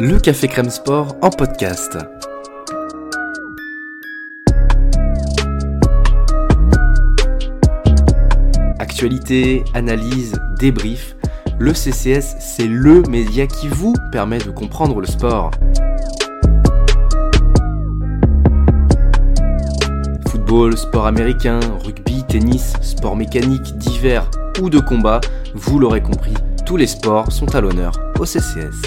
Le Café Crème Sport en podcast. Actualité, analyse, débrief. Le CCS, c'est LE média qui vous permet de comprendre le sport. Football, sport américain, rugby, tennis, sport mécanique, divers ou de combat, vous l'aurez compris, tous les sports sont à l'honneur au CCS.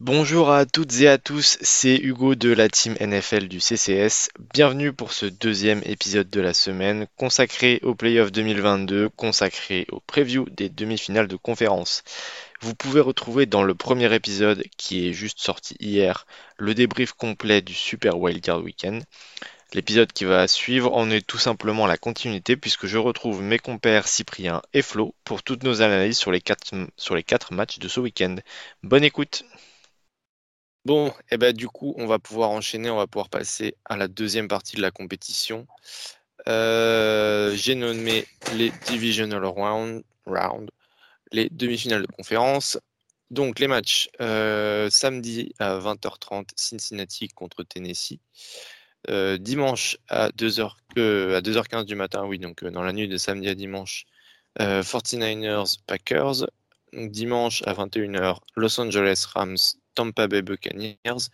Bonjour à toutes et à tous, c'est Hugo de la team NFL du CCS. Bienvenue pour ce deuxième épisode de la semaine consacré au playoff 2022, consacré au preview des demi-finales de conférence. Vous pouvez retrouver dans le premier épisode qui est juste sorti hier le débrief complet du Super Wildcard Weekend. L'épisode qui va suivre en est tout simplement la continuité puisque je retrouve mes compères Cyprien et Flo pour toutes nos analyses sur les quatre, sur les quatre matchs de ce week-end. Bonne écoute Bon, et eh ben du coup, on va pouvoir enchaîner, on va pouvoir passer à la deuxième partie de la compétition. Euh, j'ai nommé les Divisional round, round les demi-finales de conférence. Donc les matchs, euh, samedi à 20h30, Cincinnati contre Tennessee. Euh, dimanche à 2h, à 2h15 du matin, oui, donc dans la nuit de samedi à dimanche, 49ers Packers. dimanche à 21h, Los Angeles Rams Tampa Bay Buccaneers.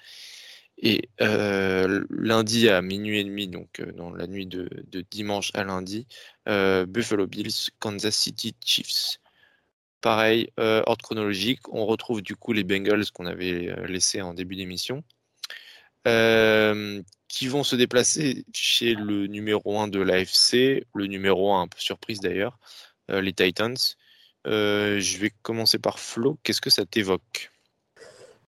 Et euh, lundi à minuit et demi, donc euh, dans la nuit de, dimanche à lundi, euh, Buffalo Bills, Kansas City Chiefs. Pareil, ordre chronologique, on retrouve du coup les Bengals qu'on avait laissés en début d'émission, qui vont se déplacer chez le numéro 1 de l'AFC, le numéro 1 un peu surprise d'ailleurs, les Titans. je vais commencer par Flo, qu'est-ce que ça t'évoque?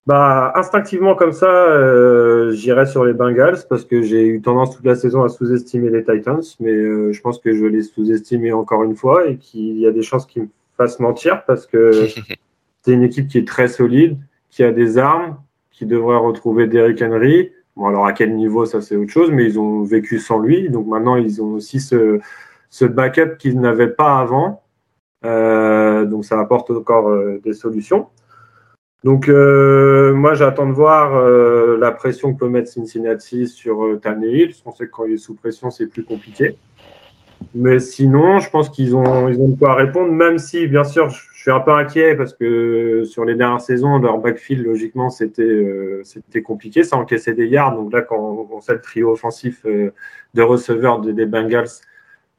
Bah, instinctivement comme ça, euh, j'irai sur les Bengals parce que j'ai eu tendance toute la saison à sous-estimer les Titans, mais euh, je pense que je vais les sous-estimer encore une fois et qu'il y a des chances qu'ils me fassent mentir parce que c'est une équipe qui est très solide, qui a des armes, qui devrait retrouver Derrick Henry. Bon, alors à quel niveau, ça c'est autre chose, mais ils ont vécu sans lui, donc maintenant ils ont aussi ce, ce backup qu'ils n'avaient pas avant. Euh, donc ça apporte encore euh, des solutions. Donc, euh, moi, j'attends de voir la pression que peut mettre Cincinnati sur Tannehill, parce qu'on sait que quand il est sous pression, c'est plus compliqué. Mais sinon, je pense qu'ils ont, ils ont de quoi répondre, même si, bien sûr, je suis un peu inquiet parce que sur les dernières saisons, leur backfield, logiquement, c'était euh, c'était compliqué. Ça encaissait des yards. Donc là, quand on sait le trio offensif de receveurs des Bengals,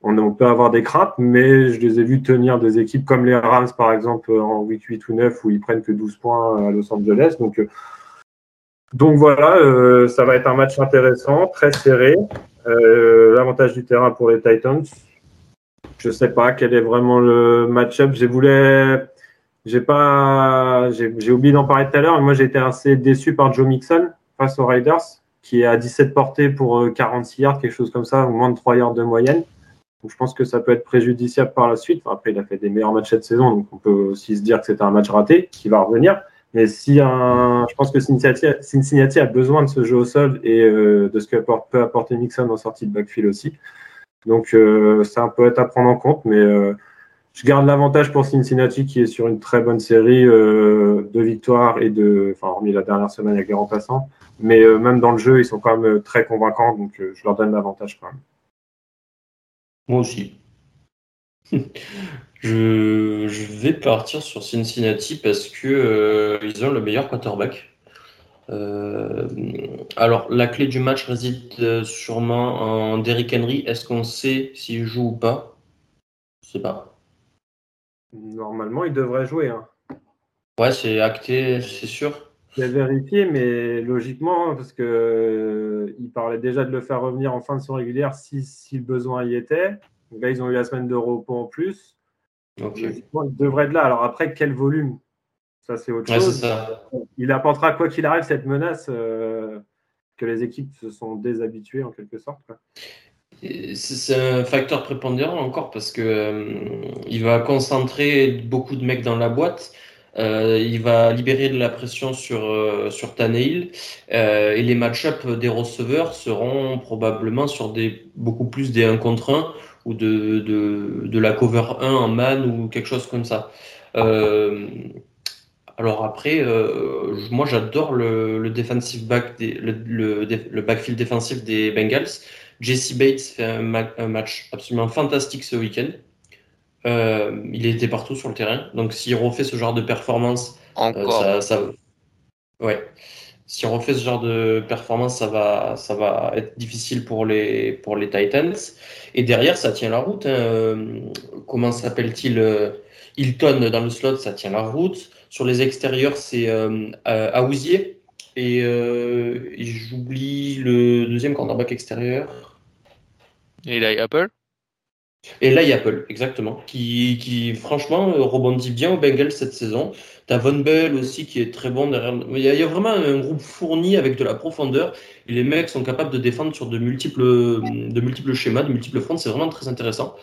on, peut avoir des craintes, mais je les ai vus tenir des équipes comme les Rams, par exemple, en week 8 ou 9, où ils prennent que 12 points à Los Angeles. Donc, euh, donc voilà, euh, ça va être un match intéressant, très serré. Euh, l'avantage du terrain pour les Titans. Je sais pas quel est vraiment le match-up. J'ai voulu, j'ai pas, j'ai oublié d'en parler tout à l'heure. Moi, j'ai été assez déçu par Joe Mixon face aux Raiders, qui est à 17 portées pour 46 yards, quelque chose comme ça, moins de 3 yards de moyenne. Donc, je pense que ça peut être préjudiciable par la suite. après, il a fait des meilleurs matchs cette saison, donc on peut aussi se dire que c'était un match raté qui va revenir. Mais si un, je pense que Cincinnati, a besoin de ce jeu au sol et euh, de ce que peut apporter Mixon en sortie de backfield aussi. Donc euh, ça peut être à prendre en compte, mais euh, je garde l'avantage pour Cincinnati qui est sur une très bonne série de victoires et de, enfin hormis la dernière semaine avec les remplaçants, mais même dans le jeu ils sont quand même très convaincants, donc je leur donne l'avantage quand même. Moi aussi. Je, vais partir sur Cincinnati parce que euh, ils ont le meilleur quarterback. Euh, alors, la clé du match réside euh, sûrement en Derrick Henry. Est-ce qu'on sait s'il joue ou pas? Je sais pas. Normalement, il devrait jouer. Hein. Ouais, c'est acté, c'est sûr. J'ai vérifié, mais logiquement, parce que euh, il parlait déjà de le faire revenir en fin de son régulière si, si le besoin y était. Donc là, ils ont eu la semaine de repos en plus. Il devrait être là. Alors après, quel volume? Ça, c'est autre chose. Il apportera, quoi qu'il arrive, cette menace euh, que les équipes se sont déshabituées en quelque sorte. C'est un facteur prépondérant encore parce que euh, il va concentrer beaucoup de mecs dans la boîte. Euh, il va libérer de la pression sur, euh, sur Tannehill. Et les match-ups des receveurs seront probablement sur des, beaucoup plus des 1 contre 1 ou de, de, de la cover 1 en man ou quelque chose comme ça. Euh, alors après, euh, moi j'adore le, le defensive back des, le, le, le, backfield défensif des Bengals. Jesse Bates fait un, un match absolument fantastique ce week-end. Euh, il était partout sur le terrain. Donc s'il refait ce genre de performance, encore, ça, ça, ouais. Si on refait ce genre de performance, ça va, ça va être difficile pour les, pour les Titans. Et derrière, ça tient la route. Hein. Comment s'appelle-t-il Hilton dans le slot, ça tient la route. Sur les extérieurs, c'est euh, Aouzier. Et, euh, et j'oublie le deuxième cornerback extérieur. Et là, Apple? Et là, il y a Apple, exactement, qui, qui franchement rebondit bien au Bengals cette saison. T'as Von Bell aussi qui est très bon derrière. Il y, a, il y, a, vraiment un groupe fourni avec de la profondeur. Et les mecs sont capables de défendre sur de multiples, de multiples schémas, de multiples fronts. C'est vraiment très intéressant.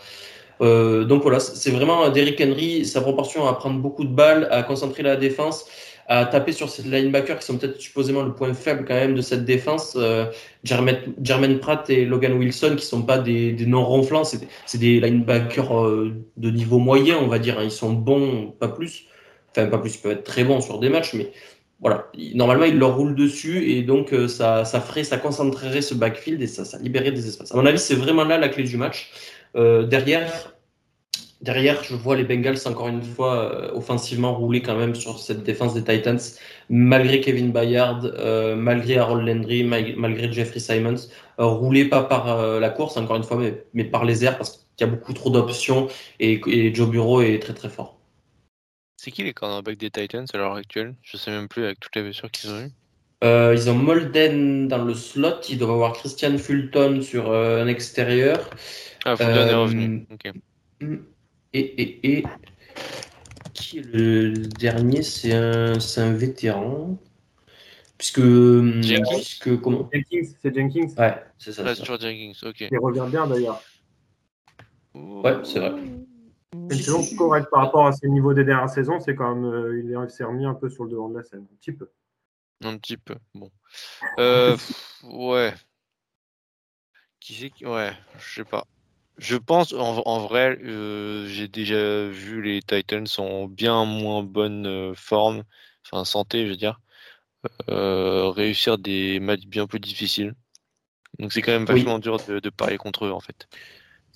Euh, donc voilà, c'est vraiment Derrick Henry, sa proportion à prendre beaucoup de balles, à concentrer la défense, à taper sur ces linebackers qui sont peut-être supposément le point faible quand même de cette défense. Euh, Jermaine, Pratt et Logan Wilson qui sont pas des, des non ronflants, c'est des linebackers euh, de niveau moyen, on va dire. Hein. Ils sont bons, pas plus. Enfin, pas plus, ils peuvent être très bons sur des matchs, mais voilà. Normalement, ils leur roulent dessus et donc euh, ça, ça ferait, ça concentrerait ce backfield et ça, ça libérerait des espaces. À mon avis, c'est vraiment là la clé du match. Euh, derrière, derrière, je vois les Bengals encore une fois euh, offensivement rouler quand même sur cette défense des Titans, malgré Kevin Bayard, malgré Harold Landry, malgré Jeffrey Simons, rouler pas par la course encore une fois, mais, mais par les airs parce qu'il y a beaucoup trop d'options et, et, Joe Bureau est très très fort. C'est qui les cornerbacks des Titans à l'heure actuelle? Je sais même plus avec toutes les blessures qu'ils ont eues. Euh, ils ont Molden dans le slot. Ils doivent avoir Christian Fulton sur euh, un extérieur. Ah, Fulton euh, est revenu. Okay. Et, et, et, qui est le dernier? C'est un, un vétéran. Puisque. puisque comment? Jenkins, c'est Jenkins. Ouais, c'est ça. Ah, c'est toujours Jenkins, ok. Il revient bien d'ailleurs. Ouais, c'est vrai. C'est une saison correcte par rapport à ses niveaux des dernières saisons. C'est quand même. Euh, il s'est remis un peu sur le devant de la scène. Un petit peu. Un petit peu. Bon. Euh, ouais. Qui c'est qui. Ouais, je sais pas. Je pense, en, en vrai, euh, j'ai déjà vu les Titans en bien moins bonne forme, enfin santé, je veux dire, réussir des matchs bien plus difficiles. Donc c'est quand même vachement oui. dur de, de, parler contre eux, en fait.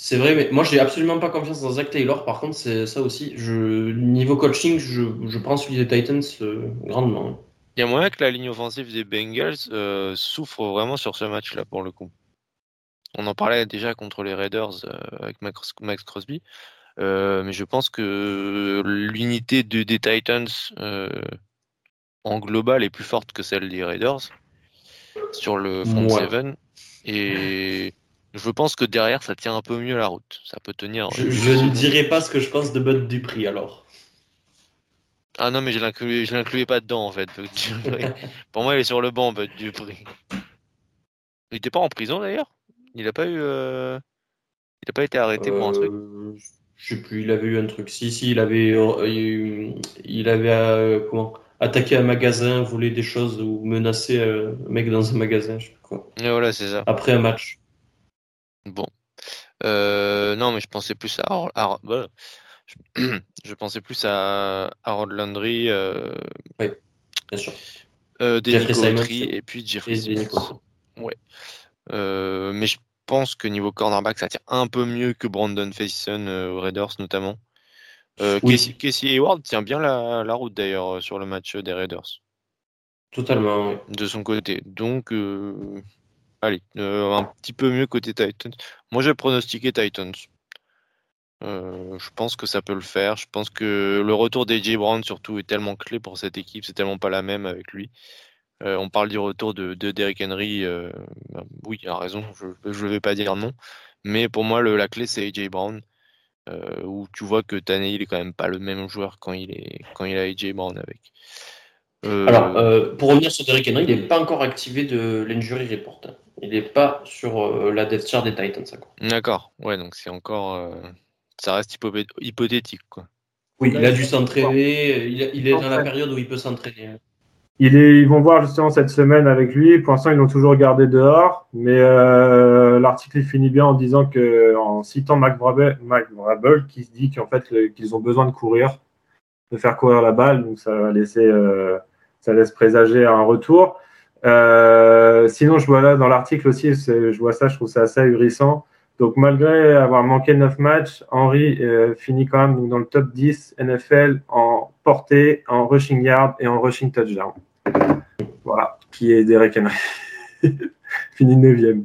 C'est vrai, mais moi j'ai absolument pas confiance dans Zach Taylor. Par contre, c'est ça aussi. Je, niveau coaching, je, je pense celui des Titans euh, grandement. Il y a moyen que la ligne offensive des Bengals euh, souffre vraiment sur ce match-là, pour le coup. On en parlait déjà contre les Raiders euh, avec Max, Max Crosby, mais je pense que l'unité de, des Titans en global est plus forte que celle des Raiders sur le front Ouais. 7. Et je pense que derrière, ça tient un peu mieux la route. Ça peut tenir. Je, je ne dirai pas ce que je pense de Bud Dupri alors. Ah non, mais je je l'incluais pas dedans en fait. Pour moi, il est sur le banc, Bud Dupri. Il était pas en prison d'ailleurs? Il a pas eu. Euh... Il a pas été arrêté pour un truc? Euh, Je sais plus, il avait eu un truc. Si, si, il avait, euh, il, avait euh, comment un magasin, volé des choses ou menacé euh, un mec dans un magasin, je sais pas quoi. Et voilà, c'est ça. Après un match. Bon. Euh, non, mais je pensais plus à. Voilà. Je... je pensais plus à Harold Landry, euh, Bien sûr. euh. Autry et puis Jeffrey Simmons. Ouais. Mais je pense que niveau cornerback, ça tient un peu mieux que Brandon Faison aux Raiders notamment. Oui. Casey, Casey Hayward tient bien la, la route d'ailleurs sur le match des Raiders Totalement, oui. de son côté. Donc, euh, allez, euh, un petit peu mieux côté Titans. Moi, j'ai pronostiqué Titans. Euh, je pense que ça peut le faire. Je pense que le retour d'AJ Brown surtout est tellement clé pour cette équipe. C'est tellement pas la même avec lui. Euh, on parle du retour de, de Derrick Henry. bah, oui, il a raison. Je ne vais pas dire non. Mais pour moi, la clé, c'est AJ Brown. où tu vois que Tannehill est quand même pas le même joueur quand il est quand il a AJ Brown avec. Euh, Alors, euh, pour revenir sur Derrick Henry, il n'est pas encore activé de l'injury report. hein. Il n'est pas sur euh, la death chart des Titans. D'accord. Ouais, donc c'est encore. euh, ça reste hypo- hypothétique, quoi. Oui, il a dû s'entraîner. Il, est dans la période où il peut s'entraîner. Il est, ils vont voir justement cette semaine avec lui. Pour l'instant, ils l'ont toujours gardé dehors, mais euh, l'article finit bien en disant que, en citant Mac Vrabel, qui se dit qu'en fait qu'ils ont besoin de courir, de faire courir la balle, donc ça va laisser, euh, ça laisse présager un retour. Euh, sinon, je vois là dans l'article aussi, je vois ça, je trouve ça assez ahurissant. Donc, malgré avoir manqué 9 matchs, Henry euh, finit quand même dans le top 10 NFL en portée, en rushing yard et en rushing touchdown. Voilà, qui est Derek Henry. Fini 9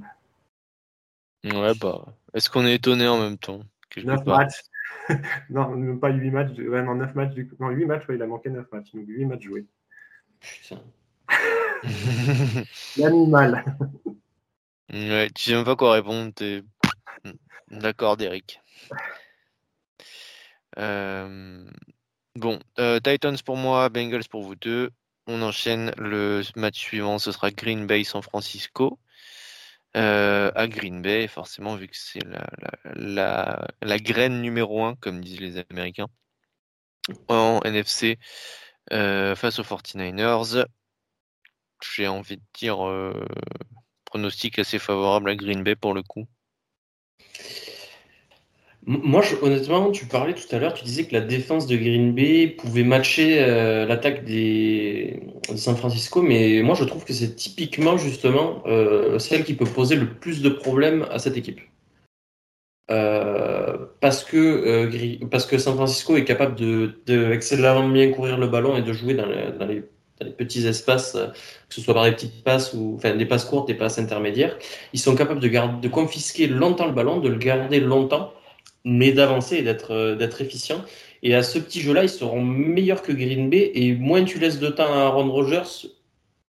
Ouais, bah, est-ce qu'on est étonné en même temps 9 matchs. non, même pas 8 matchs. Ouais, non, 9 matchs. Du... Non, 8 matchs, ouais, il a manqué 9 matchs. Donc 8 matchs joués. Putain. L'animal. ouais, tu sais même pas quoi répondre. D'accord, Derek. Euh, bon, euh, Titans pour moi, Bengals pour vous deux. On enchaîne le match suivant, ce sera Green Bay San Francisco. Euh, à Green Bay, forcément, vu que c'est la, la, graine numéro 1, comme disent les Américains, en NFC face aux 49ers. J'ai envie de dire pronostic assez favorable à Green Bay pour le coup. Moi, honnêtement, tu parlais tout à l'heure, tu disais que la défense de Green Bay pouvait matcher euh, l'attaque des, de San Francisco, mais moi, je trouve que c'est typiquement justement euh, celle qui peut poser le plus de problèmes à cette équipe. Euh, parce que parce que San Francisco est capable de, de, bien courir le ballon et de jouer dans, les, petits espaces, que ce soit par des petites passes ou enfin des passes courtes, des passes intermédiaires. Ils sont capables de, garder, de confisquer longtemps le ballon, de le garder longtemps mais d'avancer et d'être euh, d'être efficient. Et à ce petit jeu-là, ils seront meilleurs que Green Bay. Et moins tu laisses de temps à Aaron Rodgers,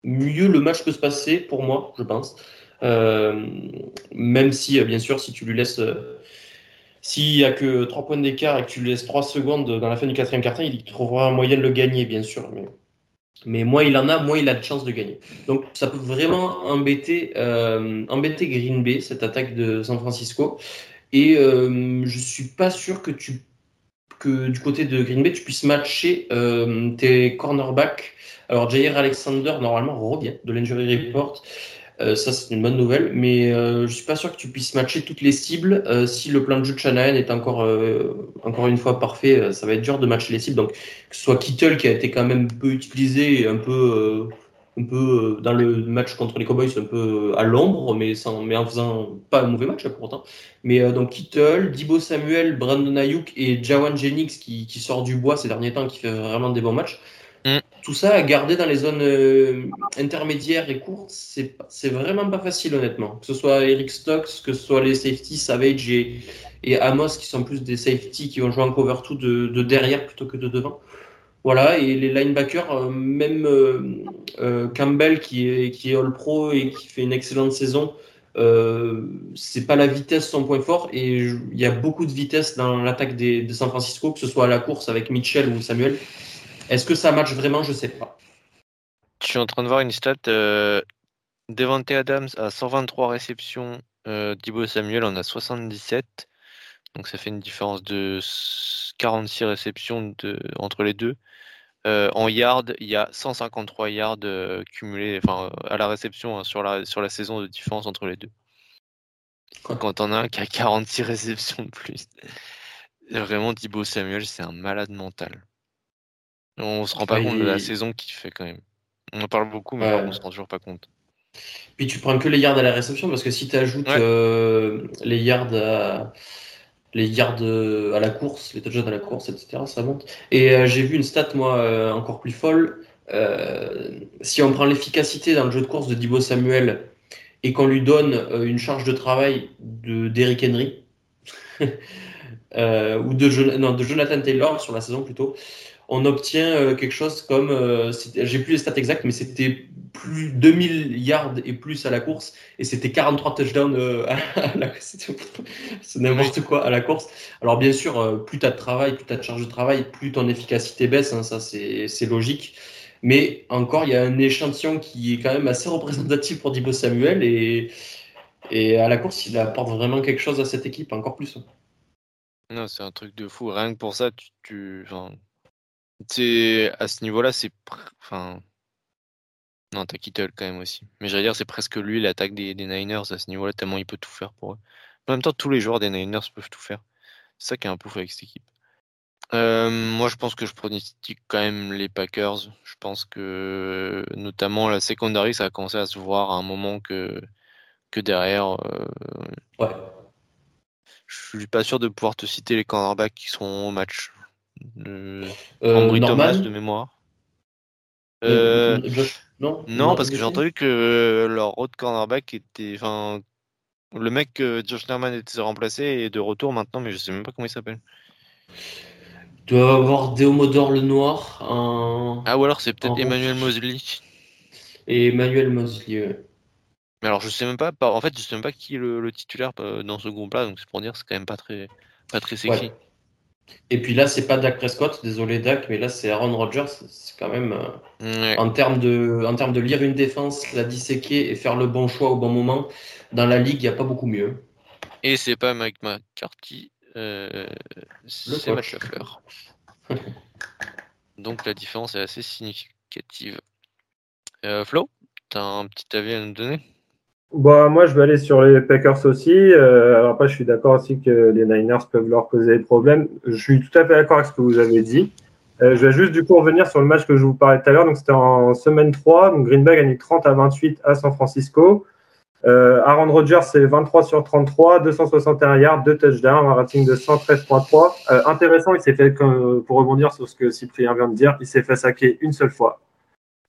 mieux le match peut se passer pour moi, je pense. Euh, même si, euh, bien sûr, si tu lui laisses. S'il n'y a que 3 points d'écart et que tu lui laisses 3 secondes dans la fin du quatrième quart il trouvera un moyen de le gagner, bien sûr. Mais, mais moins il en a, moins il a de chance de gagner. Donc ça peut vraiment embêter, embêter Green Bay, cette attaque de San Francisco. Et euh, je suis pas sûr que tu que du côté de Green Bay, tu puisses matcher euh, tes cornerbacks. Alors, Jair Alexander, normalement, revient de l'injury report. Euh, ça, c'est une bonne nouvelle. Mais euh, je suis pas sûr que tu puisses matcher toutes les cibles. Euh, si le plan de jeu de Shanahan est encore, euh, encore une fois parfait, ça va être dur de matcher les cibles. Donc, que ce soit Kittle qui a été quand même peu utilisé, un peu un peu dans le match contre les Cowboys, un peu à l'ombre, mais, sans, mais en faisant pas un mauvais match pourtant. Mais euh, donc Kittle, Dibo Samuel, Brandon Ayuk et Jawan Jennings qui, qui, sort du bois ces derniers temps, qui fait vraiment des bons matchs. Tout ça à garder dans les zones intermédiaires et courtes, c'est, vraiment pas facile honnêtement. Que ce soit Eric Stokes, que ce soit les safety Savage et, et Amos qui sont plus des safety qui vont jouer en cover tout de, de derrière plutôt que de devant. Voilà, et les linebackers, euh, même euh, euh, Campbell qui est, qui est All-Pro et qui fait une excellente saison, euh, c'est pas la vitesse son point fort et il y a beaucoup de vitesse dans l'attaque de San Francisco, que ce soit à la course avec Mitchell ou Samuel. Est-ce que ça match vraiment? Je sais pas. Je suis en train de voir une stat. Euh, Devante Adams a 123 réceptions, euh, Dibo Samuel en a 77. Donc ça fait une différence de 46 réceptions de, entre les deux. Euh, en yards, il y a 153 yards euh, cumulés enfin, à la réception hein, sur, la, sur la saison de différence entre les deux. Quand on a un qui a 46 réceptions de plus. Vraiment, Thibaut Samuel, c'est un malade mental. On se rend pas compte de la saison qu'il fait quand même. On en parle beaucoup, mais on se rend toujours pas compte. Puis tu prends que les yards à la réception, parce que si tu ajoutes euh, les yards à les yards euh, à la course, les touchdowns à la course, etc. Ça monte. Et euh, j'ai vu une stat, moi, euh, encore plus folle. si on prend l'efficacité dans le jeu de course de Dibo Samuel et qu'on lui donne une charge de travail de d'Eric Henry, ou de, non, de Jonathan Taylor sur la saison plutôt, on obtient euh, quelque chose comme, euh, j'ai plus les stats exactes, mais c'était plus 2000 yards et plus à la course, et c'était 43 touchdowns euh, à la c'est n'importe quoi à la course. Alors bien sûr, plus tu as de travail, plus tu as de charge de travail, plus ton efficacité baisse, hein, ça c'est logique. Mais encore, il y a un échantillon qui est quand même assez représentatif pour Dibo Samuel, et, et à la course, il apporte vraiment quelque chose à cette équipe, encore plus. Hein. Non, c'est un truc de fou. Rien que pour ça, tu, tu... Enfin, à ce niveau-là, c'est, enfin, non, t'as Kittle quand même aussi. Mais j'allais dire, c'est presque lui l'attaque des, des, Niners à ce niveau-là, tellement il peut tout faire pour eux. En même temps, tous les joueurs des Niners peuvent tout faire. C'est ça qui est un peu fou avec cette équipe. Euh, moi, je pense que je pronostique quand même les Packers. Je pense que, notamment, la secondary, ça a commencé à se voir à un moment que, que derrière. Euh, ouais. Je suis pas sûr de pouvoir te citer les cornerbacks qui sont au match. Euh, Thomas de mémoire. Euh, non, non, parce que j'ai entendu que leur autre cornerback était. Enfin, le mec que Josh Norman était remplacé est de retour maintenant, mais je sais même pas comment il s'appelle. Tu dois avoir Deomodor le Noir. Ah, ou alors c'est peut-être Emmanuel Mosley. Et Emmanuel Mosley, Mais alors je sais même pas, en fait je sais même pas qui est le, titulaire euh, dans ce groupe-là, donc c'est pour dire c'est quand même pas très, pas très sexy. Et puis là, c'est pas Dak Prescott, désolé Dak, mais là c'est Aaron Rodgers. C'est quand même euh, en termes de, en termes de lire une défense, la disséquer et faire le bon choix au bon moment. Dans la ligue, il n'y a pas beaucoup mieux. Et c'est pas Mike McCarthy, euh, c'est Matt Lafleur. Donc la différence est assez significative. Euh, Flo, t'as un petit avis à nous donner? Bah, moi, je vais aller sur les Packers aussi. Euh, alors après, je suis d'accord aussi que les Niners peuvent leur poser des problèmes. Je suis tout à fait d'accord avec ce que vous avez dit. Euh, je vais juste du coup revenir sur le match que je vous parlais tout à l'heure. Donc, c'était en semaine 3. Donc, Green Bay a gagné 30 à 28 à San Francisco. Euh, Aaron Rodgers, c'est 23 sur 33, 261 yards, 2 touchdowns, un rating de 113.3. Euh, intéressant, il s'est fait, pour rebondir sur ce que Cyprien vient de dire, il s'est fait saquer une seule fois.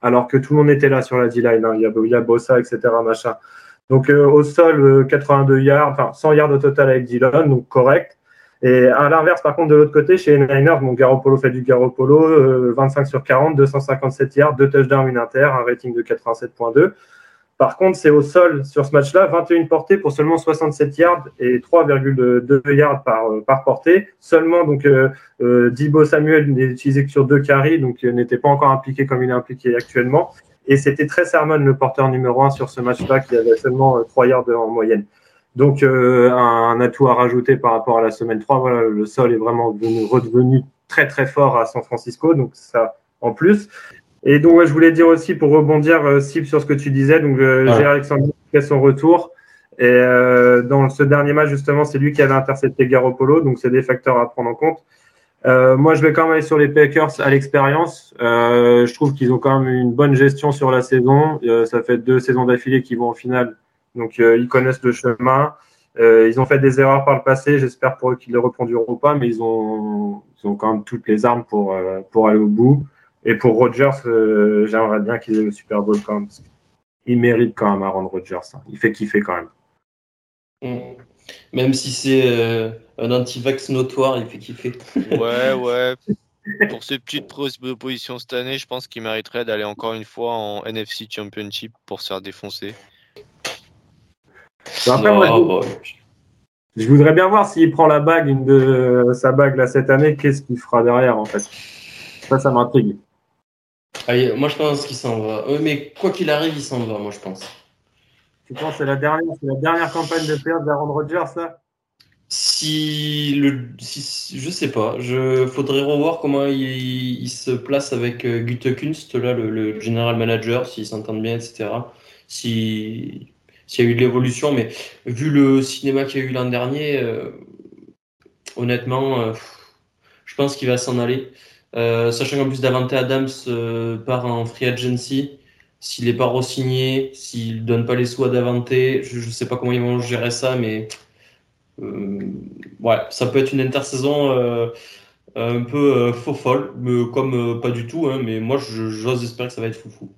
Alors que tout le monde était là sur la D-line. Hein. Il, y a, il y a Bossa, etc. Machin. Donc euh, au sol, 82 euh, yards, enfin 100 yards au total avec Dillon, donc correct. Et à l'inverse, par contre, de l'autre côté, chez les Niners, mon Garoppolo fait du Garoppolo, 25 euh, sur 40, 257 yards, 2 touchdowns, une inter, un rating de 87.2. Par contre, c'est au sol sur ce match-là, 21 portées pour seulement 67 yards et 3,2 yards par, par portée. Seulement, donc, euh, Dibo Samuel n'est utilisé que sur deux carries, donc n'était pas encore impliqué comme il est impliqué actuellement. Et c'était très Sermon, le porteur numéro un sur ce match-là, qui avait seulement 3 euh, yards en moyenne. Donc, euh, un, atout à rajouter par rapport à la semaine 3. Voilà, le sol est vraiment redevenu très, très fort à San Francisco. Donc, ça en plus. Et donc, je voulais dire aussi, pour rebondir, euh, sur ce que tu disais, donc, euh, ouais. Alexandre fait son retour. Et euh, dans ce dernier match, justement, c'est lui qui avait intercepté Garoppolo. Donc, c'est des facteurs à prendre en compte. Euh, moi, je vais quand même aller sur les Packers à l'expérience. Euh, je trouve qu'ils ont quand même une bonne gestion sur la saison. Euh, ça fait deux saisons d'affilée qu'ils vont en finale, donc euh, ils connaissent le chemin. Euh, ils ont fait des erreurs par le passé. J'espère pour eux qu'ils les reprendront pas, mais ils ont, ils ont quand même toutes les armes pour, pour aller au bout. Et pour Rodgers, j'aimerais bien qu'ils aient le Super Bowl quand même. Il mérite quand même à rendre Rodgers. Hein. Il fait kiffer quand même. Même si c'est un anti-vax notoire, il fait kiffer. Ouais, ouais. Pour ces petites propositions cette année, je pense qu'il mériterait d'aller encore une fois en NFC Championship pour se faire défoncer. Après, moi, je, voudrais bien voir s'il prend la bague, une de sa bague là cette année, qu'est-ce qu'il fera derrière en fait? Ça, ça m'intrigue. moi je pense qu'il s'en va. mais quoi qu'il arrive, il s'en va, moi je pense. Tu penses c'est la dernière, la dernière campagne de perte d'Aaron Rodgers là? Si le, si, je sais pas, je faudrait revoir comment il, se place avec euh, Kunst, là, le, le general manager, s'ils s'entendent bien, etc. Si s'il y a eu de l'évolution, mais vu le cinéma qu'il y a eu l'an dernier, euh, honnêtement, euh, je pense qu'il va s'en aller. Euh, sachant qu'en plus Davante Adams part en free agency, s'il n'est pas re-signé, s'il donne pas les sous à Davante, je, ne sais pas comment ils vont gérer ça, mais euh, ça peut être une intersaison euh, un peu euh, faux folle, comme pas du tout, hein, mais moi j'ose espérer que ça va être fou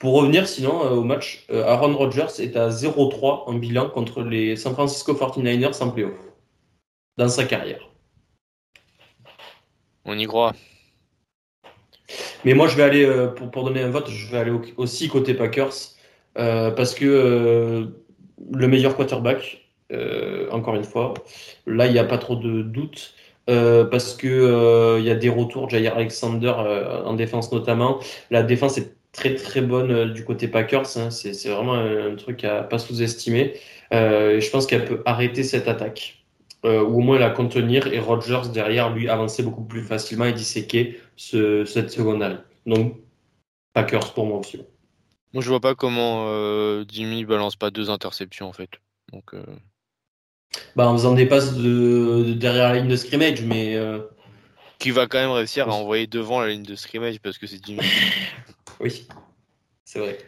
Pour revenir sinon au match, Aaron Rodgers est à 0-3 en bilan contre les San Francisco 49ers en playoff dans sa carrière. On y croit. Mais moi, je vais aller, pour, pour donner un vote, je vais aller aussi côté Packers, parce que le meilleur quarterback, euh, encore une fois. Là, il n'y a pas trop de doute. Euh, parce que euh, il y a des retours, Jair Alexander en défense notamment. La défense est très très bonne du côté Packers. Hein. C'est vraiment un, truc à pas sous-estimer. je pense qu'elle peut arrêter cette attaque. Ou au moins la contenir, et Rodgers derrière lui avancer beaucoup plus facilement et disséquer ce, cette secondaire. Donc, Packers pour moi aussi. Moi, je vois pas comment Jimmy balance pas deux interceptions en fait. Donc, bah, en faisant des passes de, derrière la ligne de scrimmage, mais. Qui va quand même réussir à envoyer devant la ligne de scrimmage parce que c'est Jimmy. oui, c'est vrai.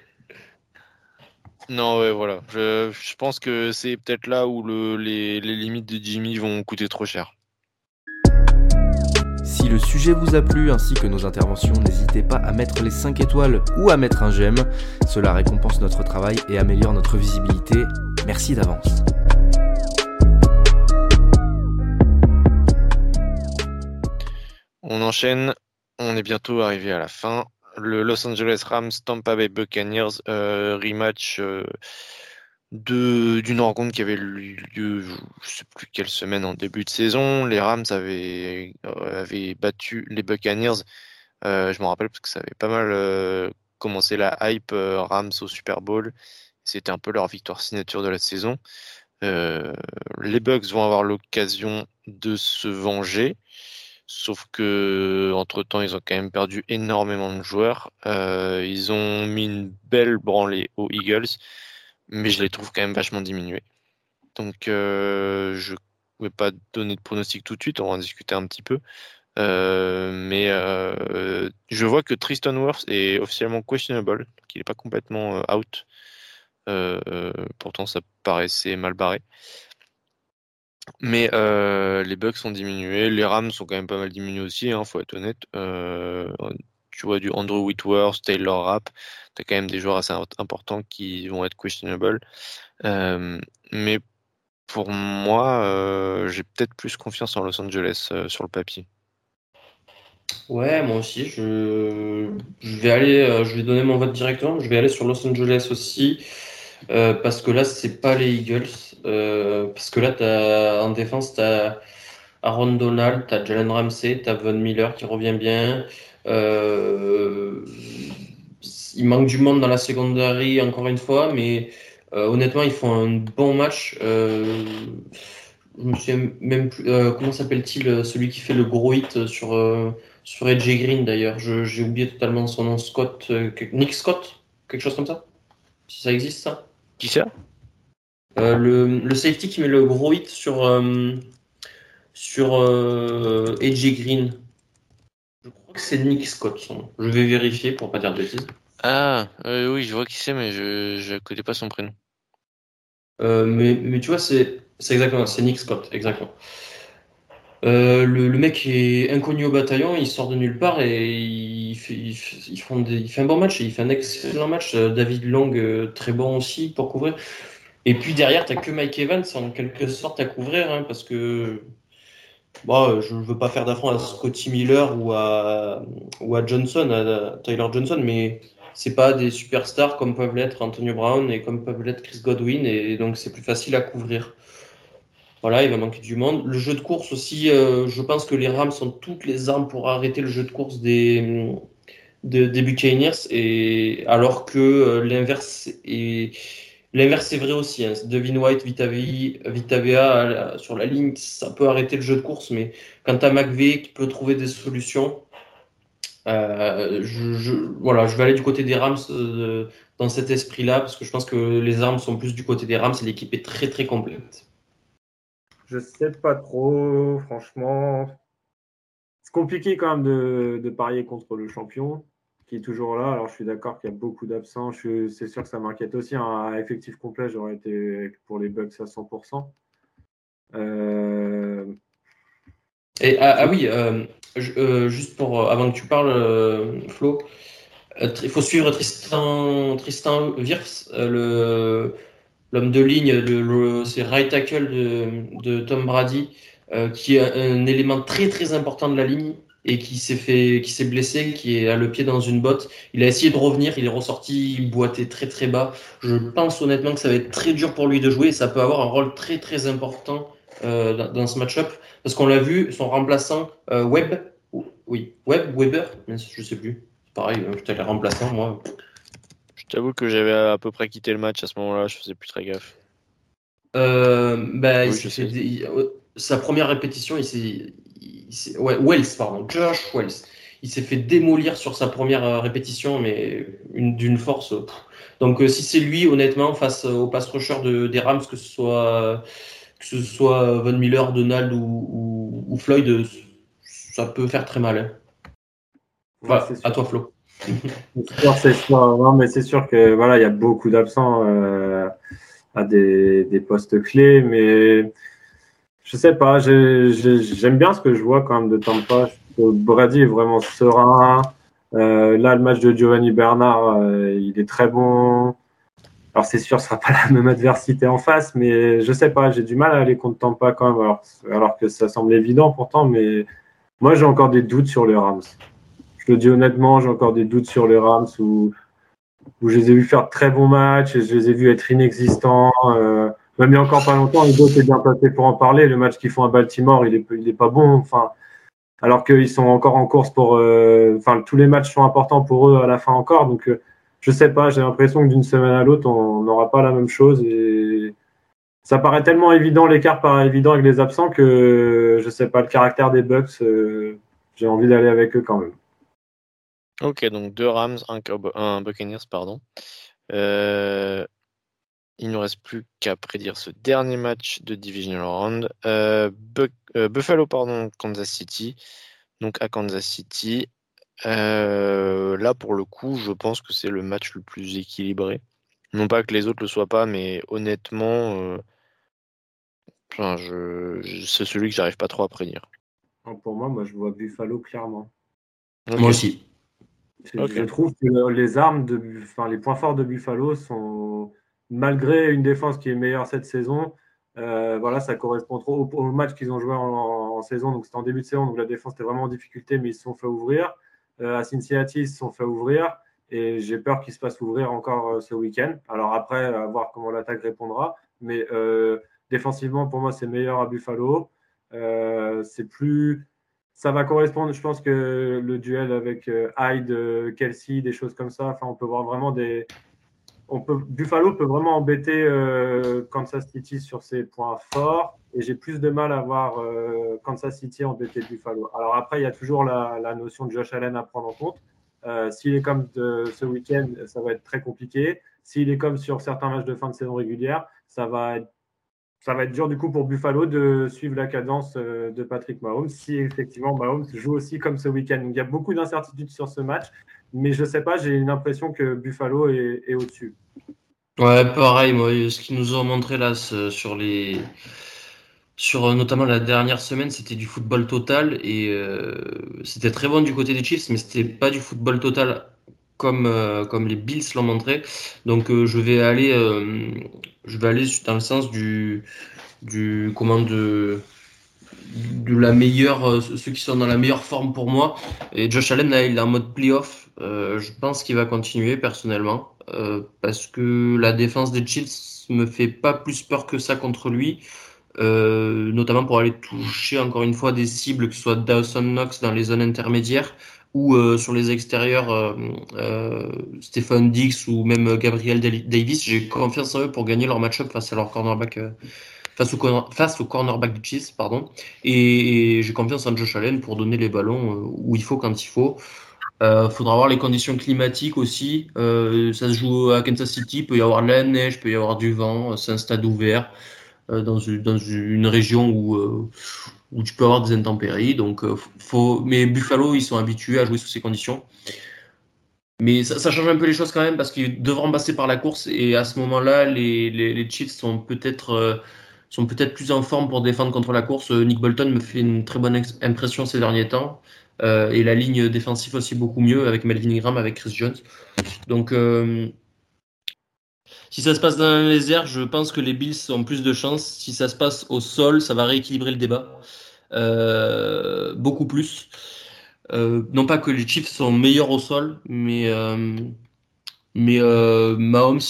Non, ouais, voilà. Je, pense que c'est peut-être là où les, limites de Jimmy vont coûter trop cher. Si le sujet vous a plu ainsi que nos interventions, n'hésitez pas à mettre les 5 étoiles ou à mettre un j'aime. Cela récompense notre travail et améliore notre visibilité. Merci d'avance. On enchaîne. On est bientôt arrivé à la fin le Los Angeles Rams Tampa Bay Buccaneers euh, rematch euh, d'une rencontre qui avait lieu, je ne sais plus quelle semaine en début de saison. Les Rams avaient, euh, avaient battu les Buccaneers. je me rappelle parce que ça avait pas mal commencé la hype Rams au Super Bowl. C'était un peu leur victoire signature de la saison. les Bucks vont avoir l'occasion de se venger. Sauf que entre temps, ils ont quand même perdu énormément de joueurs. Euh, ils ont mis une belle branlée aux Eagles, mais je les trouve quand même vachement diminués. Donc, euh, je ne vais pas donner de pronostic tout de suite. On va en discuter un petit peu. Euh, mais je vois que Tristan Worth est officiellement questionable, donc il n'est pas complètement out. pourtant, ça paraissait mal barré. Mais euh, les bugs sont diminués, les Rams sont quand même pas mal diminués aussi, hein, faut être honnête. Euh, tu vois du Andrew Whitworth, Taylor Rapp, tu as quand même des joueurs assez importants qui vont être questionable. Euh, mais pour moi, j'ai peut-être plus confiance en Los Angeles sur le papier. Ouais, moi aussi, je, vais aller, je vais donner mon vote directement, je vais aller sur Los Angeles aussi. Parce que là, c'est pas les Eagles. Euh, parce que là, en défense, tu as Aaron Donald, tu as Jalen Ramsey, tu as Von Miller qui revient bien. Euh, il manque du monde dans la secondary, encore une fois, mais honnêtement, ils font un bon match. je me souviens même plus. comment s'appelle-t-il Celui qui fait le gros hit sur, sur Edge Green, d'ailleurs. J'ai oublié totalement son nom. Scott. Nick Scott Quelque chose comme ça? Si ça existe, ça? Qui ça? Euh, le, safety qui met le gros hit sur, euh, sur euh, Green. Je crois que c'est Nick Scott. Je vais vérifier pour pas dire de bêtises. Ah, oui, je vois qui c'est, mais je ne connais pas son prénom. mais, mais tu vois, c'est exactement, c'est Nick Scott, exactement. le, le, mec est inconnu au bataillon, il sort de nulle part et il fait, il fait, un bon match, il fait un excellent match. David Long, très bon aussi pour couvrir. Et puis derrière, tu n'as que Mike Evans en quelque sorte à couvrir, hein, parce que bon, je ne veux pas faire d'affront à Scotty Miller ou à, ou Johnson, à Tyler Johnson, mais c'est pas des superstars comme peuvent l'être Antonio Brown et comme peuvent l'être Chris Godwin, et donc c'est plus facile à couvrir. Voilà, il va manquer du monde. Le jeu de course aussi, euh, je pense que les Rams ont toutes les armes pour arrêter le jeu de course des, des Buccaneers, et alors que euh, l'inverse est L'inverse est vrai aussi. Hein. Devin White, Vitavea sur la ligne, ça peut arrêter le jeu de course, mais quand tu as McVeigh qui peut trouver des solutions, euh, je, voilà, je vais aller du côté des Rams euh, dans cet esprit-là, parce que je pense que les armes sont plus du côté des Rams et l'équipe est très très complète. Je sais pas trop, franchement. C'est compliqué quand même de parier contre le champion qui est toujours là. Alors, je suis d'accord qu'il y a beaucoup d'absents. C'est sûr que ça m'inquiète aussi. Un effectif complet, j'aurais été pour les Bucks à 100%. Euh, Et, ah, ah oui, euh, euh, juste pour avant que tu parles, Flo, il faut suivre Tristan, Tristan Wirfs, le l'homme de ligne, c'est right tackle de, de Tom Brady, qui est un élément très très important de la ligne et qui s'est fait, qui s'est blessé, qui a le pied dans une botte. Il a essayé de revenir, il est ressorti, il boitait très très bas. Je pense honnêtement que ça va être très dur pour lui de jouer et ça peut avoir un rôle très très important euh, dans, ce match-up parce qu'on l'a vu, son remplaçant euh, Webb, oui, Webb, Weber, je sais plus. Pareil, euh, j'étais les remplaçant moi. Je t'avoue que j'avais à peu près quitté le match à ce moment-là, je faisais plus très gaffe. Euh, bah, il, sa première répétition, il s'est, ouais, Wells, pardon, Josh Wells, il s'est fait démolir sur sa première euh, répétition, mais d'une force. Donc, si c'est lui, honnêtement, face au pass rusher de, des Rams, que ce soit que ce soit Von Miller, Donald ou, ou, Floyd, ça peut faire très mal. Hein. à toi, Flo. c'est sûr. Non, mais c'est sûr que voilà, il y a beaucoup d'absents euh, à des, des, postes clés, mais je sais pas. J'aime bien ce que je vois quand même de Tampa. Brady est vraiment serein. Euh, là, le match de Giovanni Bernard, euh, il est très bon. Alors c'est sûr, ce sera pas la même adversité en face, mais je sais pas, j'ai du mal à aller contre Tampa quand même, alors, alors que ça semble évident pourtant, mais moi j'ai encore des doutes sur les Rams. Je le dis honnêtement, j'ai encore des doutes sur les Rams où, où je les ai vus faire de très bons matchs et je les ai vus être inexistants. Euh, même il y a encore pas longtemps, Hugo s'est bien passé pour en parler. Le match qu'ils font à Baltimore, il est, il est pas bon. Enfin, alors qu'ils sont encore en course pour. Euh, enfin, tous les matchs sont importants pour eux à la fin encore. Donc, euh, je sais pas, j'ai l'impression que d'une semaine à l'autre, on n'aura pas la même chose. Et ça paraît tellement évident, l'écart paraît évident avec les absents que je sais pas, le caractère des Bucks, euh, j'ai envie d'aller avec eux quand même. Ok, donc deux Rams, un, un Buccaneers, pardon. Euh, il ne nous reste plus qu'à prédire ce dernier match de Divisional Round. Euh, Buffalo, pardon, Kansas City. Donc à Kansas City, euh, là, pour le coup, je pense que c'est le match le plus équilibré. Non pas que les autres le soient pas, mais honnêtement, euh, je, c'est celui que j'arrive pas trop à prédire. Pour moi, moi, je vois Buffalo clairement. Moi aussi. Je trouve que les armes, de, enfin, les points forts de Buffalo sont, malgré une défense qui est meilleure cette saison, euh, voilà, ça correspond trop au, match qu'ils ont joué en, saison. Donc c'était en début de saison, donc la défense était vraiment en difficulté, mais ils se sont fait ouvrir. Euh, à Cincinnati, ils se sont fait ouvrir et j'ai peur qu'ils se fassent ouvrir encore euh, ce week-end. Alors après, à voir comment l'attaque répondra. Mais défensivement, pour moi, c'est meilleur à Buffalo. c'est plus. Ça va correspondre, je pense que le duel avec Hyde, Kelsey, des choses comme ça, enfin, on peut voir vraiment des. On peut... Buffalo peut vraiment embêter Kansas City sur ses points forts et j'ai plus de mal à voir euh, Kansas City embêter Buffalo. Alors après, il y a toujours la, notion de Josh Allen à prendre en compte. Euh, s'il est comme ce week-end, ça va être très compliqué. S'il est comme sur certains matchs de fin de saison régulière, ça va être, ça va être dur du coup pour Buffalo de suivre la cadence euh, de Patrick Mahomes si effectivement Mahomes joue aussi comme ce week-end. il y a beaucoup d'incertitudes sur ce match, mais je ne sais pas, j'ai une impression que Buffalo est, est au-dessus. Ouais, pareil, moi, ce qu'ils nous ont montré là sur les sur euh, notamment la dernière semaine, c'était du football total et euh, c'était très bon du côté des Chiefs, mais c'était pas du football total comme euh, comme les Bills l'ont montré. Donc je vais aller je vais aller dans le sens du du comment de de la meilleure ceux qui sont dans la meilleure forme pour moi et Josh Allen là, il est en mode playoff. je pense qu'il va continuer personnellement parce que la défense des Chiefs me fait pas plus peur que ça contre lui. Euh, notamment pour aller toucher encore une fois des cibles, que ce soit Dawson Knox dans les zones intermédiaires ou euh, sur les extérieurs euh, euh, Stephen Dix ou même Gabriel Davis. J'ai confiance en eux pour gagner leur match-up face à leur cornerback. Face au, corner, face au cornerback du Chiefs, pardon, et, j'ai confiance en Josh Allen pour donner les ballons où il faut quand il faut. Euh, faudra voir les conditions climatiques aussi. Euh, ça se joue à Kansas City, peut y avoir de la neige, peut y avoir du vent. C'est un stade ouvert. Euh, dans, une, dans une région où, euh, où tu peux avoir des intempéries. Donc, euh, faut... Mais Buffalo, ils sont habitués à jouer sous ces conditions. Mais ça, ça, change un peu les choses quand même parce qu'ils devront passer par la course et à ce moment-là, les, les, les, Chiefs sont peut-être sont peut-être plus en forme pour défendre contre la course. Nick Bolton me fait une très bonne impression ces derniers temps euh, et la ligne défensive aussi beaucoup mieux avec Melvin Graham, avec Chris Jones. Donc euh, si ça se passe dans les airs, je pense que les Bills ont plus de chance. Si ça se passe au sol, ça va rééquilibrer le débat. Euh, beaucoup plus. Euh, non pas que les Chiefs sont meilleurs au sol, mais, euh, mais Mahomes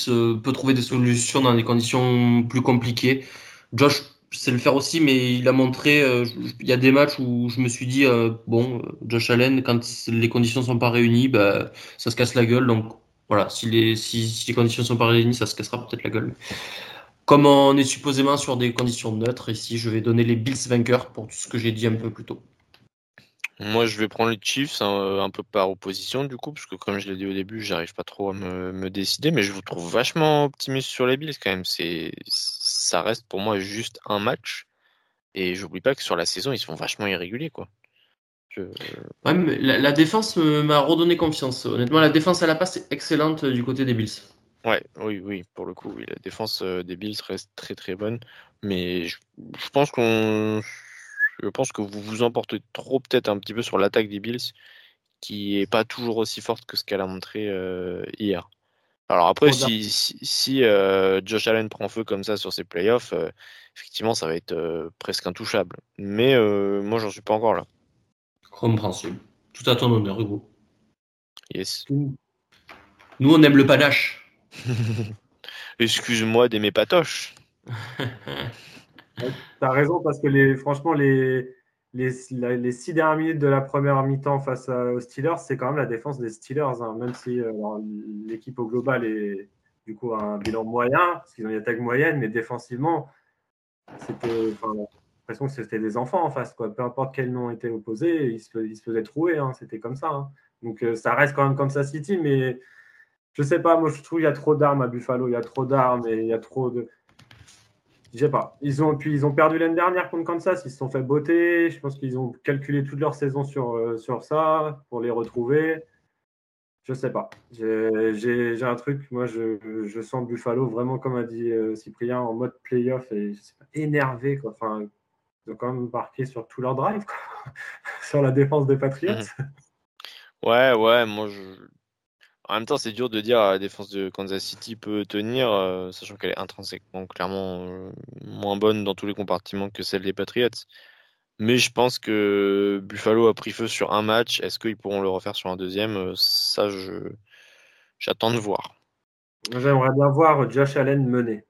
peut trouver des solutions dans des conditions plus compliquées. Josh sait le faire aussi, mais il a montré, il y a des matchs où je me suis dit, bon, Josh Allen, quand les conditions sont pas réunies, bah, ça se casse la gueule. Donc voilà, si les, si, si les conditions sont pas réunies, ça se cassera peut-être la gueule. comme on est supposément sur des conditions neutres, ici, je vais donner les Bills vainqueurs pour tout ce que j'ai dit un peu plus tôt. Moi, je vais prendre les Chiefs hein, un peu par opposition, du coup, parce que comme je l'ai dit au début, j'arrive pas trop à me, décider, mais je vous trouve vachement optimiste sur les Bills quand même. C'est, ça reste pour moi juste un match, et j'oublie pas que sur la saison, ils sont vachement irréguliers, quoi. la, défense m'a redonné confiance. Honnêtement, la défense à la passe est excellente du côté des Bills. Ouais, oui, oui, pour le coup, la défense euh, des Bills reste très très bonne, mais je pense qu'on je pense que vous vous emportez trop peut-être un petit peu sur l'attaque des Bills, qui est pas toujours aussi forte que ce qu'elle a montré euh, hier. Alors après, si, si, euh, Josh Allen prend feu comme ça sur ses playoffs, euh, effectivement, ça va être presque intouchable. Mais moi, j'en suis pas encore là. Compréhensible. Tout à ton honneur, Hugo. Yes. Nous, on aime le panache. Excuse-moi d'aimer Patoche. T'as raison parce que les, franchement, les, les, six dernières minutes de la première mi-temps face aux Steelers, c'est quand même la défense des Steelers, hein. même si euh, l'équipe au global est du coup un bilan moyen, parce qu'ils ont une attaque moyenne, mais défensivement, c'était l'impression que c'était des enfants en face. Quoi. Peu importe quel nom était opposé, ils se, faisaient trouer, hein. c'était comme ça. Hein. Donc euh, ça reste quand même Kansas City, mais je sais pas, moi je trouve qu'il y a trop d'armes à Buffalo, il y a trop d'armes et il y a trop de je sais pas. Ils ont, puis ils ont perdu l'année dernière contre Kansas, ils se sont fait botter. Je pense qu'ils ont calculé toute leur saison sur, euh, sur ça pour les retrouver. Je sais pas. J'ai un truc, moi je, je, sens Buffalo vraiment, comme a dit euh, Cyprien, en mode playoff et énervé. Quoi. Enfin, ils ont quand même marqué sur tout leur drive, sur la défense des Patriots. Ouais, ouais, moi je, en même temps, c'est dur de dire la défense de Kansas City peut tenir, euh, sachant qu'elle est intrinsèquement clairement euh, moins bonne dans tous les compartiments que celle des Patriots. Mais je pense que Buffalo a pris feu sur un match. Est-ce qu'ils pourront le refaire sur un deuxième? Euh, Ça, j'attends de voir. J'aimerais bien voir Josh Allen mener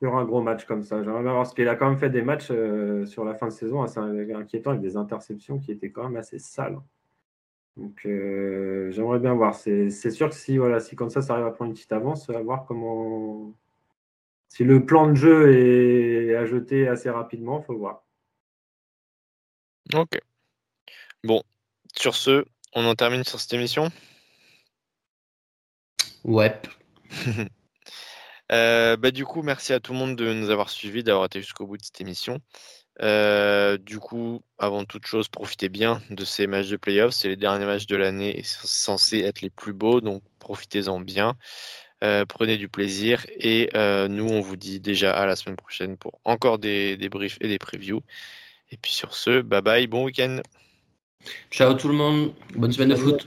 sur un gros match comme ça. J'aimerais bien voir ce qu'il a quand même fait des matchs sur la fin de saison assez inquiétants avec des interceptions qui étaient quand même assez sales. Donc euh, j'aimerais bien voir. C'est sûr que si voilà, si comme ça, ça arrive à prendre une petite avance, à voir comment. Si le plan de jeu est à jeter assez rapidement, il faut voir. Ok. Bon, sur ce, on en termine sur cette émission? Ouais. Euh, bah, du coup, merci à tout le monde de nous avoir suivis, d'avoir été jusqu'au bout de cette émission. Euh, du coup, avant toute chose, profitez bien de ces matchs de playoffs. C'est les derniers matchs de l'année et c'est censé être les plus beaux, donc profitez-en bien. Euh, prenez du plaisir et euh, nous, on vous dit déjà à la semaine prochaine pour encore des, des briefs et des previews. Et puis sur ce, bye bye, bon week-end. Ciao tout le monde, bonne semaine de foot.